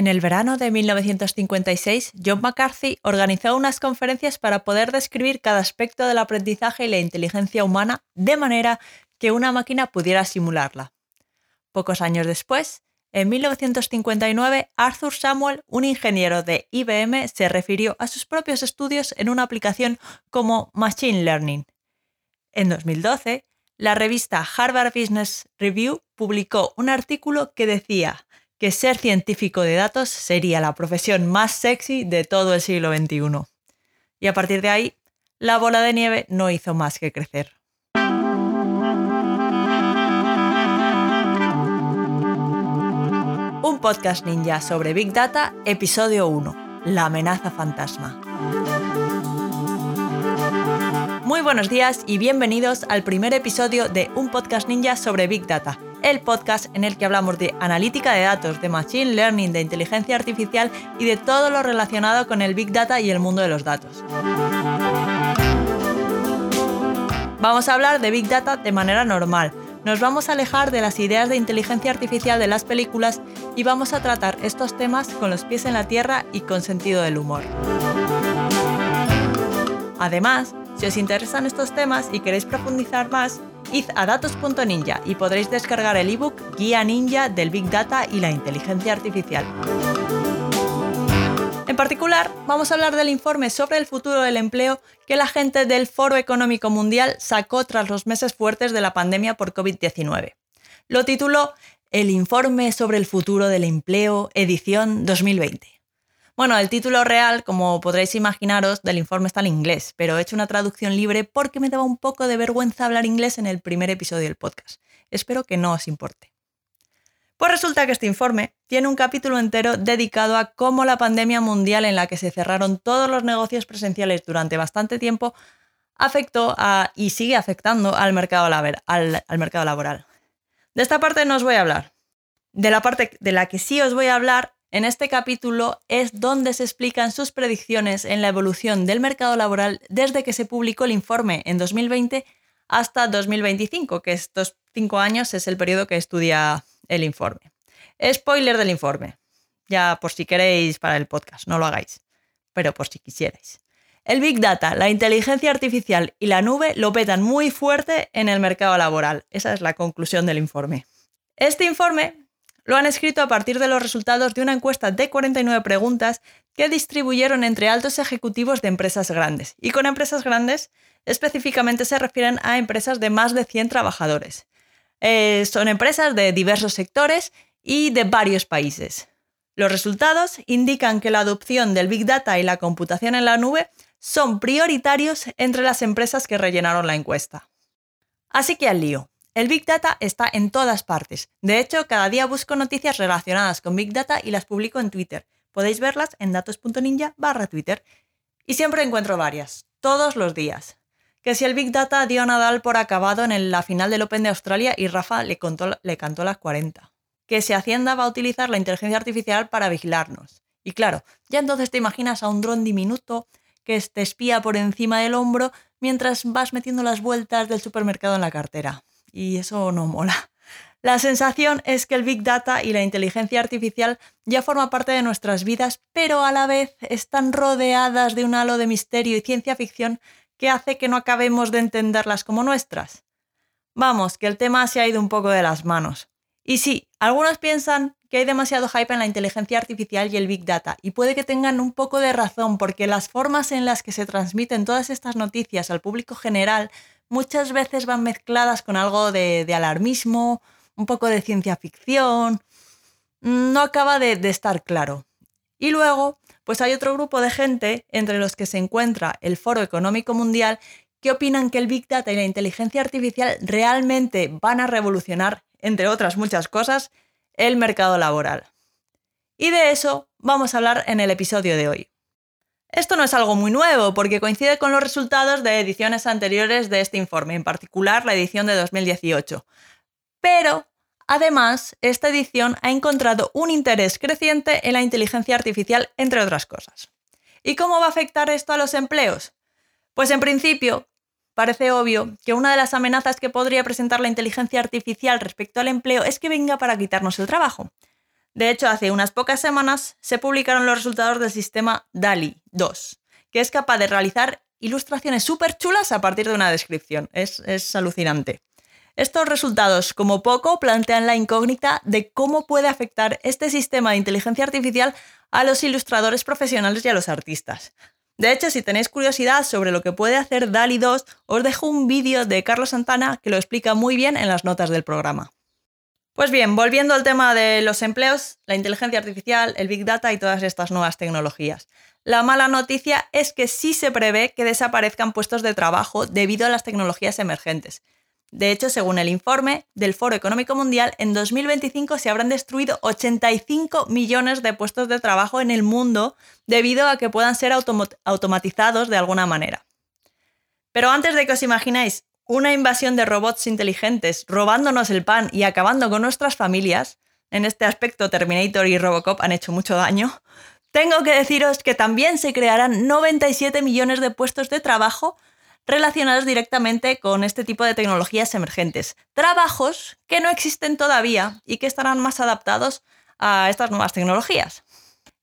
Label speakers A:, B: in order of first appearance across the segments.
A: En el verano de 1956, John McCarthy organizó unas conferencias para poder describir cada aspecto del aprendizaje y la inteligencia humana de manera que una máquina pudiera simularla. Pocos años después, en 1959, Arthur Samuel, un ingeniero de IBM, se refirió a sus propios estudios en una aplicación como Machine Learning. En 2012, la revista Harvard Business Review publicó un artículo que decía que ser científico de datos sería la profesión más sexy de todo el siglo XXI. Y a partir de ahí, la bola de nieve no hizo más que crecer. Un podcast ninja sobre Big Data, episodio 1, La amenaza fantasma. Muy buenos días y bienvenidos al primer episodio de Un podcast ninja sobre Big Data, el podcast en el que hablamos de analítica de datos, de machine learning, de inteligencia artificial y de todo lo relacionado con el Big Data y el mundo de los datos. Vamos a hablar de Big Data de manera normal, nos vamos a alejar de las ideas de inteligencia artificial de las películas y vamos a tratar estos temas con los pies en la tierra y con sentido del humor. Además, si os interesan estos temas y queréis profundizar más, id a datos.ninja y podréis descargar el ebook Guía Ninja del Big Data y la Inteligencia Artificial. En particular, vamos a hablar del informe sobre el futuro del empleo que la gente del Foro Económico Mundial sacó tras los meses fuertes de la pandemia por COVID-19. Lo tituló El informe sobre el futuro del empleo, edición 2020. Bueno, el título real, como podréis imaginaros, del informe está en inglés, pero he hecho una traducción libre porque me daba un poco de vergüenza hablar inglés en el primer episodio del podcast. Espero que no os importe. Pues resulta que este informe tiene un capítulo entero dedicado a cómo la pandemia mundial en la que se cerraron todos los negocios presenciales durante bastante tiempo afectó y sigue afectando al mercado laboral. De esta parte no os voy a hablar. De la parte de la que sí os voy a hablar en este capítulo es donde se explican sus predicciones en la evolución del mercado laboral desde que se publicó el informe en 2020 hasta 2025, que estos cinco años es el periodo que estudia el informe. Spoiler del informe. Ya por si queréis para el podcast, no lo hagáis, pero por si quisierais. El Big Data, la inteligencia artificial y la nube lo petan muy fuerte en el mercado laboral. Esa es la conclusión del informe. Este informe lo han escrito a partir de los resultados de una encuesta de 49 preguntas que distribuyeron entre altos ejecutivos de empresas grandes. Y con empresas grandes específicamente se refieren a empresas de más de 100 trabajadores. Eh, son empresas de diversos sectores y de varios países. Los resultados indican que la adopción del Big Data y la computación en la nube son prioritarios entre las empresas que rellenaron la encuesta. Así que al lío. El Big Data está en todas partes. De hecho, cada día busco noticias relacionadas con Big Data y las publico en Twitter. Podéis verlas en datos.ninja barra Twitter. Y siempre encuentro varias, todos los días que si el Big Data dio a Nadal por acabado en la final del Open de Australia y Rafa le, le cantó las 40. Que si Hacienda va a utilizar la inteligencia artificial para vigilarnos. Y claro, ya entonces te imaginas a un dron diminuto que te espía por encima del hombro mientras vas metiendo las vueltas del supermercado en la cartera. Y eso no mola. La sensación es que el Big Data y la inteligencia artificial ya forman parte de nuestras vidas, pero a la vez están rodeadas de un halo de misterio y ciencia ficción que hace que no acabemos de entenderlas como nuestras. Vamos, que el tema se ha ido un poco de las manos. Y sí, algunos piensan que hay demasiado hype en la inteligencia artificial y el Big Data, y puede que tengan un poco de razón, porque las formas en las que se transmiten todas estas noticias al público general muchas veces van mezcladas con algo de, alarmismo, un poco de ciencia ficción. No acaba de estar claro. Y luego, pues hay otro grupo de gente, entre los que se encuentra el Foro Económico Mundial, que opinan que el Big Data y la inteligencia artificial realmente van a revolucionar, entre otras muchas cosas, el mercado laboral. Y de eso vamos a hablar en el episodio de hoy. Esto no es algo muy nuevo porque coincide con los resultados de ediciones anteriores de este informe, en particular la edición de 2018. Pero Además, esta edición ha encontrado un interés creciente en la inteligencia artificial, entre otras cosas. ¿Y cómo va a afectar esto a los empleos? Pues en principio, parece obvio que una de las amenazas que podría presentar la inteligencia artificial respecto al empleo es que venga para quitarnos el trabajo. De hecho, hace unas pocas semanas se publicaron los resultados del sistema DALI 2, que es capaz de realizar ilustraciones súper chulas a partir de una descripción. Es, es alucinante. Estos resultados, como poco, plantean la incógnita de cómo puede afectar este sistema de inteligencia artificial a los ilustradores profesionales y a los artistas. De hecho, si tenéis curiosidad sobre lo que puede hacer DALI 2, os dejo un vídeo de Carlos Santana que lo explica muy bien en las notas del programa. Pues bien, volviendo al tema de los empleos, la inteligencia artificial, el Big Data y todas estas nuevas tecnologías. La mala noticia es que sí se prevé que desaparezcan puestos de trabajo debido a las tecnologías emergentes. De hecho, según el informe del Foro Económico Mundial, en 2025 se habrán destruido 85 millones de puestos de trabajo en el mundo debido a que puedan ser automatizados de alguna manera. Pero antes de que os imagináis una invasión de robots inteligentes robándonos el pan y acabando con nuestras familias, en este aspecto Terminator y Robocop han hecho mucho daño, tengo que deciros que también se crearán 97 millones de puestos de trabajo relacionados directamente con este tipo de tecnologías emergentes. Trabajos que no existen todavía y que estarán más adaptados a estas nuevas tecnologías.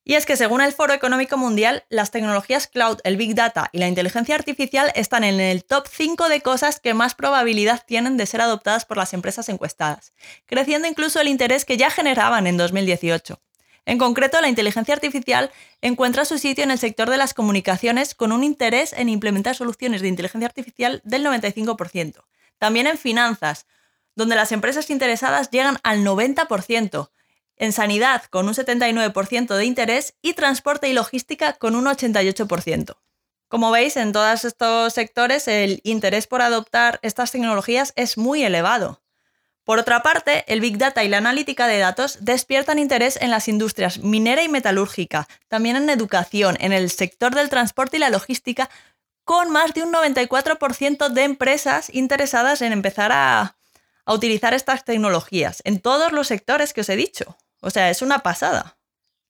A: Y es que según el Foro Económico Mundial, las tecnologías cloud, el Big Data y la inteligencia artificial están en el top 5 de cosas que más probabilidad tienen de ser adoptadas por las empresas encuestadas, creciendo incluso el interés que ya generaban en 2018. En concreto, la inteligencia artificial encuentra su sitio en el sector de las comunicaciones con un interés en implementar soluciones de inteligencia artificial del 95%. También en finanzas, donde las empresas interesadas llegan al 90%. En sanidad, con un 79% de interés y transporte y logística con un 88%. Como veis, en todos estos sectores el interés por adoptar estas tecnologías es muy elevado. Por otra parte, el Big Data y la analítica de datos despiertan interés en las industrias minera y metalúrgica, también en educación, en el sector del transporte y la logística, con más de un 94% de empresas interesadas en empezar a, a utilizar estas tecnologías, en todos los sectores que os he dicho. O sea, es una pasada.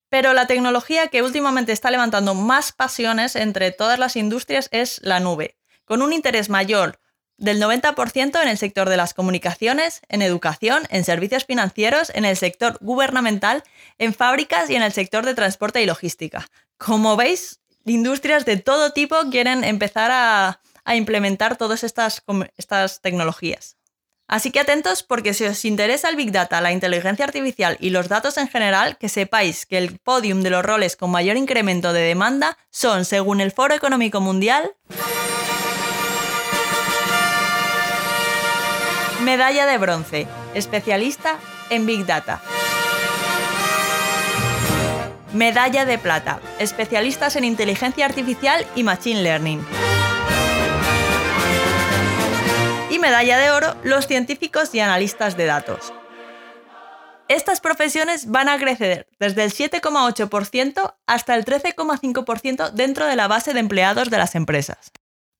A: Pero la tecnología que últimamente está levantando más pasiones entre todas las industrias es la nube, con un interés mayor del 90% en el sector de las comunicaciones, en educación, en servicios financieros, en el sector gubernamental, en fábricas y en el sector de transporte y logística. Como veis, industrias de todo tipo quieren empezar a, implementar todas estas, estas tecnologías. Así que atentos porque si os interesa el Big Data, la inteligencia artificial y los datos en general, que sepáis que el podium de los roles con mayor incremento de demanda son, según el Foro Económico Mundial, Medalla de bronce, especialista en Big Data. Medalla de plata, especialistas en inteligencia artificial y machine learning. Y medalla de oro, los científicos y analistas de datos. Estas profesiones van a crecer desde el 7,8% hasta el 13,5% dentro de la base de empleados de las empresas.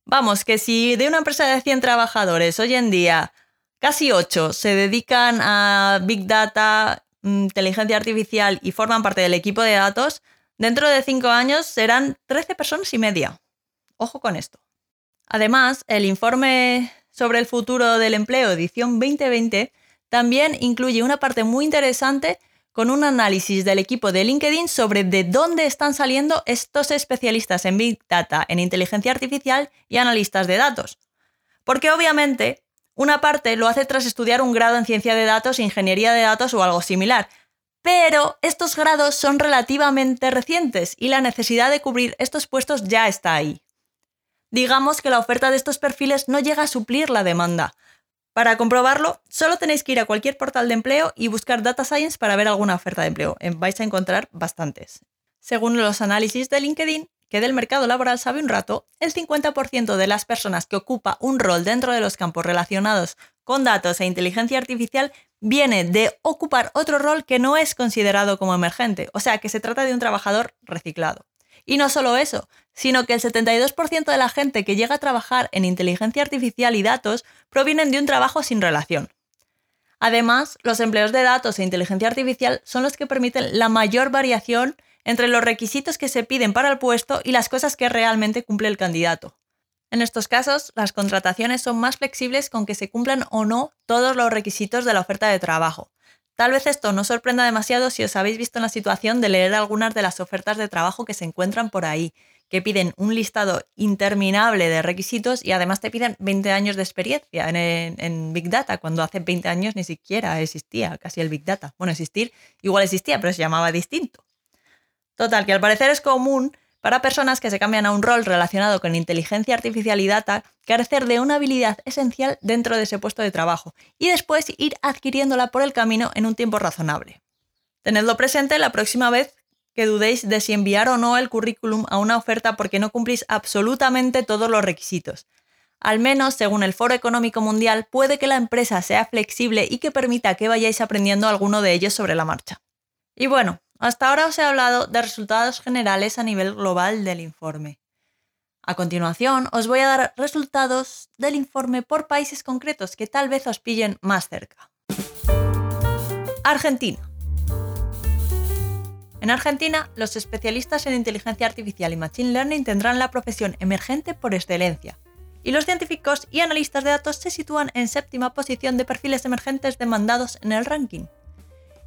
A: Vamos, que si de una empresa de 100 trabajadores hoy en día Casi ocho se dedican a Big Data, mm, inteligencia artificial y forman parte del equipo de datos. Dentro de cinco años serán 13 personas y media. Ojo con esto. Además, el informe sobre el futuro del empleo, edición 2020, también incluye una parte muy interesante con un análisis del equipo de LinkedIn sobre de dónde están saliendo estos especialistas en Big Data, en inteligencia artificial y analistas de datos. Porque obviamente una parte lo hace tras estudiar un grado en ciencia de datos, ingeniería de datos o algo similar. Pero estos grados son relativamente recientes y la necesidad de cubrir estos puestos ya está ahí. Digamos que la oferta de estos perfiles no llega a suplir la demanda. Para comprobarlo, solo tenéis que ir a cualquier portal de empleo y buscar Data Science para ver alguna oferta de empleo. Vais a encontrar bastantes. Según los análisis de LinkedIn, que del mercado laboral sabe un rato, el 50% de las personas que ocupa un rol dentro de los campos relacionados con datos e inteligencia artificial viene de ocupar otro rol que no es considerado como emergente, o sea que se trata de un trabajador reciclado. Y no solo eso, sino que el 72% de la gente que llega a trabajar en inteligencia artificial y datos provienen de un trabajo sin relación. Además, los empleos de datos e inteligencia artificial son los que permiten la mayor variación entre los requisitos que se piden para el puesto y las cosas que realmente cumple el candidato. En estos casos, las contrataciones son más flexibles con que se cumplan o no todos los requisitos de la oferta de trabajo. Tal vez esto no sorprenda demasiado si os habéis visto en la situación de leer algunas de las ofertas de trabajo que se encuentran por ahí, que piden un listado interminable de requisitos y además te piden 20 años de experiencia en, Big Data, cuando hace 20 años ni siquiera existía casi el Big Data. Bueno, existir igual existía, pero se llamaba distinto. Total, que al parecer es común para personas que se cambian a un rol relacionado con inteligencia artificial y data, carecer de una habilidad esencial dentro de ese puesto de trabajo y después ir adquiriéndola por el camino en un tiempo razonable. Tenedlo presente la próxima vez que dudéis de si enviar o no el currículum a una oferta porque no cumplís absolutamente todos los requisitos. Al menos, según el Foro Económico Mundial, puede que la empresa sea flexible y que permita que vayáis aprendiendo alguno de ellos sobre la marcha. Y bueno, hasta ahora os he hablado de resultados generales a nivel global del informe. A continuación, os voy a dar resultados del informe por países concretos que tal vez os pillen más cerca. Argentina. En Argentina, los especialistas en inteligencia artificial y machine learning tendrán la profesión emergente por excelencia, y los científicos y analistas de datos se sitúan en séptima posición de perfiles emergentes demandados en el ranking.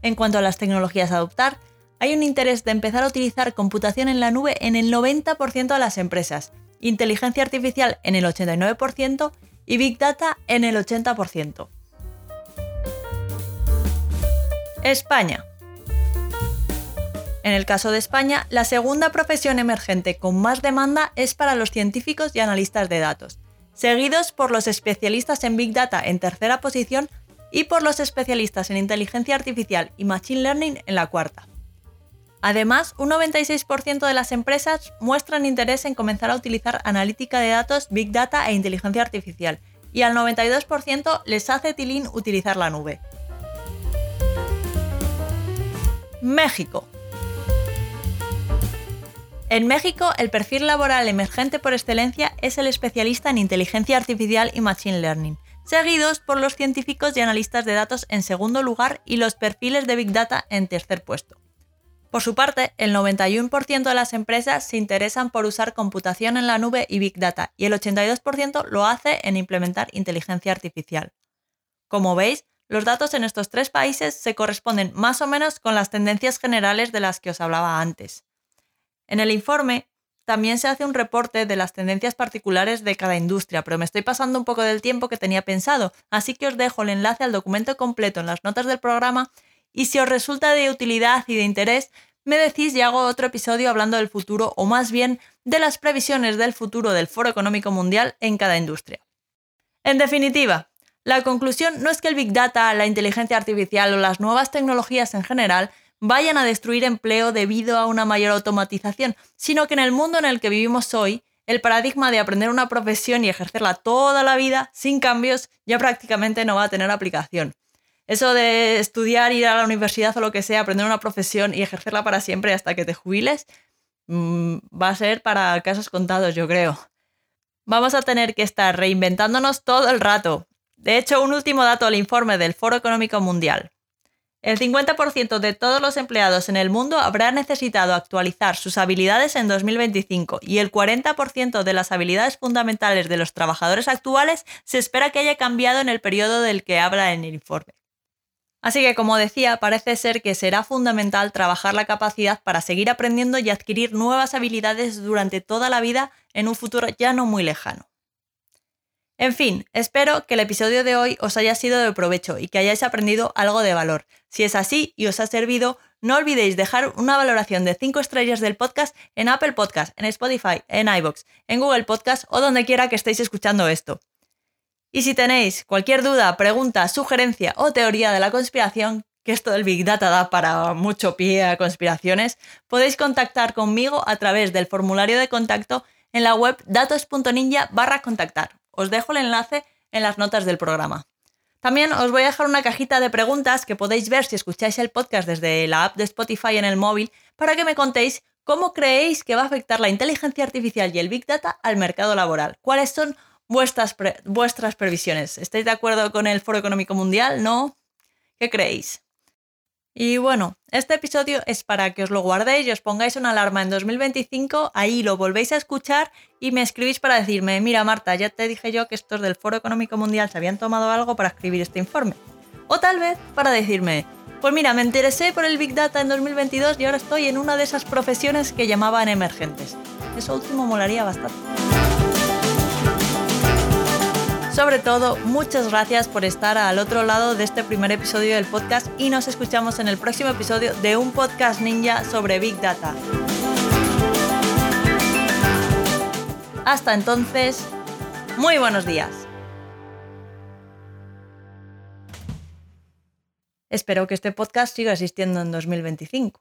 A: En cuanto a las tecnologías a adoptar, hay un interés de empezar a utilizar computación en la nube en el 90% de las empresas, inteligencia artificial en el 89% y Big Data en el 80%. España. En el caso de España, la segunda profesión emergente con más demanda es para los científicos y analistas de datos, seguidos por los especialistas en Big Data en tercera posición y por los especialistas en inteligencia artificial y Machine Learning en la cuarta. Además, un 96% de las empresas muestran interés en comenzar a utilizar analítica de datos, Big Data e inteligencia artificial, y al 92% les hace tilín utilizar la nube. México. En México, el perfil laboral emergente por excelencia es el especialista en inteligencia artificial y machine learning, seguidos por los científicos y analistas de datos en segundo lugar y los perfiles de Big Data en tercer puesto. Por su parte, el 91% de las empresas se interesan por usar computación en la nube y Big Data y el 82% lo hace en implementar inteligencia artificial. Como veis, los datos en estos tres países se corresponden más o menos con las tendencias generales de las que os hablaba antes. En el informe también se hace un reporte de las tendencias particulares de cada industria, pero me estoy pasando un poco del tiempo que tenía pensado, así que os dejo el enlace al documento completo en las notas del programa y si os resulta de utilidad y de interés, me decís y hago otro episodio hablando del futuro o más bien de las previsiones del futuro del Foro Económico Mundial en cada industria. En definitiva, la conclusión no es que el Big Data, la inteligencia artificial o las nuevas tecnologías en general vayan a destruir empleo debido a una mayor automatización, sino que en el mundo en el que vivimos hoy, el paradigma de aprender una profesión y ejercerla toda la vida sin cambios ya prácticamente no va a tener aplicación. Eso de estudiar, ir a la universidad o lo que sea, aprender una profesión y ejercerla para siempre hasta que te jubiles, mm, va a ser para casos contados, yo creo. Vamos a tener que estar reinventándonos todo el rato. De hecho, un último dato del informe del Foro Económico Mundial. El 50% de todos los empleados en el mundo habrá necesitado actualizar sus habilidades en 2025 y el 40% de las habilidades fundamentales de los trabajadores actuales se espera que haya cambiado en el periodo del que habla en el informe. Así que, como decía, parece ser que será fundamental trabajar la capacidad para seguir aprendiendo y adquirir nuevas habilidades durante toda la vida en un futuro ya no muy lejano. En fin, espero que el episodio de hoy os haya sido de provecho y que hayáis aprendido algo de valor. Si es así y os ha servido, no olvidéis dejar una valoración de 5 estrellas del podcast en Apple Podcast, en Spotify, en iBox, en Google Podcast o donde quiera que estéis escuchando esto. Y si tenéis cualquier duda, pregunta, sugerencia o teoría de la conspiración, que esto del Big Data da para mucho pie a conspiraciones, podéis contactar conmigo a través del formulario de contacto en la web datos.ninja barra contactar. Os dejo el enlace en las notas del programa. También os voy a dejar una cajita de preguntas que podéis ver si escucháis el podcast desde la app de Spotify en el móvil para que me contéis cómo creéis que va a afectar la inteligencia artificial y el Big Data al mercado laboral. ¿Cuáles son vuestras, vuestras previsiones? ¿Estáis de acuerdo con el Foro Económico Mundial? ¿No? ¿Qué creéis? Y bueno, este episodio es para que os lo guardéis y os pongáis una alarma en 2025, ahí lo volvéis a escuchar y me escribís para decirme, mira Marta, ya te dije yo que estos del Foro Económico Mundial se habían tomado algo para escribir este informe. O tal vez para decirme, Pues mira, me interesé por el Big Data en 2022 y ahora estoy en una de esas profesiones que llamaban emergentes. Eso último molaría bastante. Sobre todo, muchas gracias por estar al otro lado de este primer episodio del podcast y nos escuchamos en el próximo episodio de un podcast ninja sobre Big Data. Hasta entonces, muy buenos días. Espero que este podcast siga existiendo en 2025.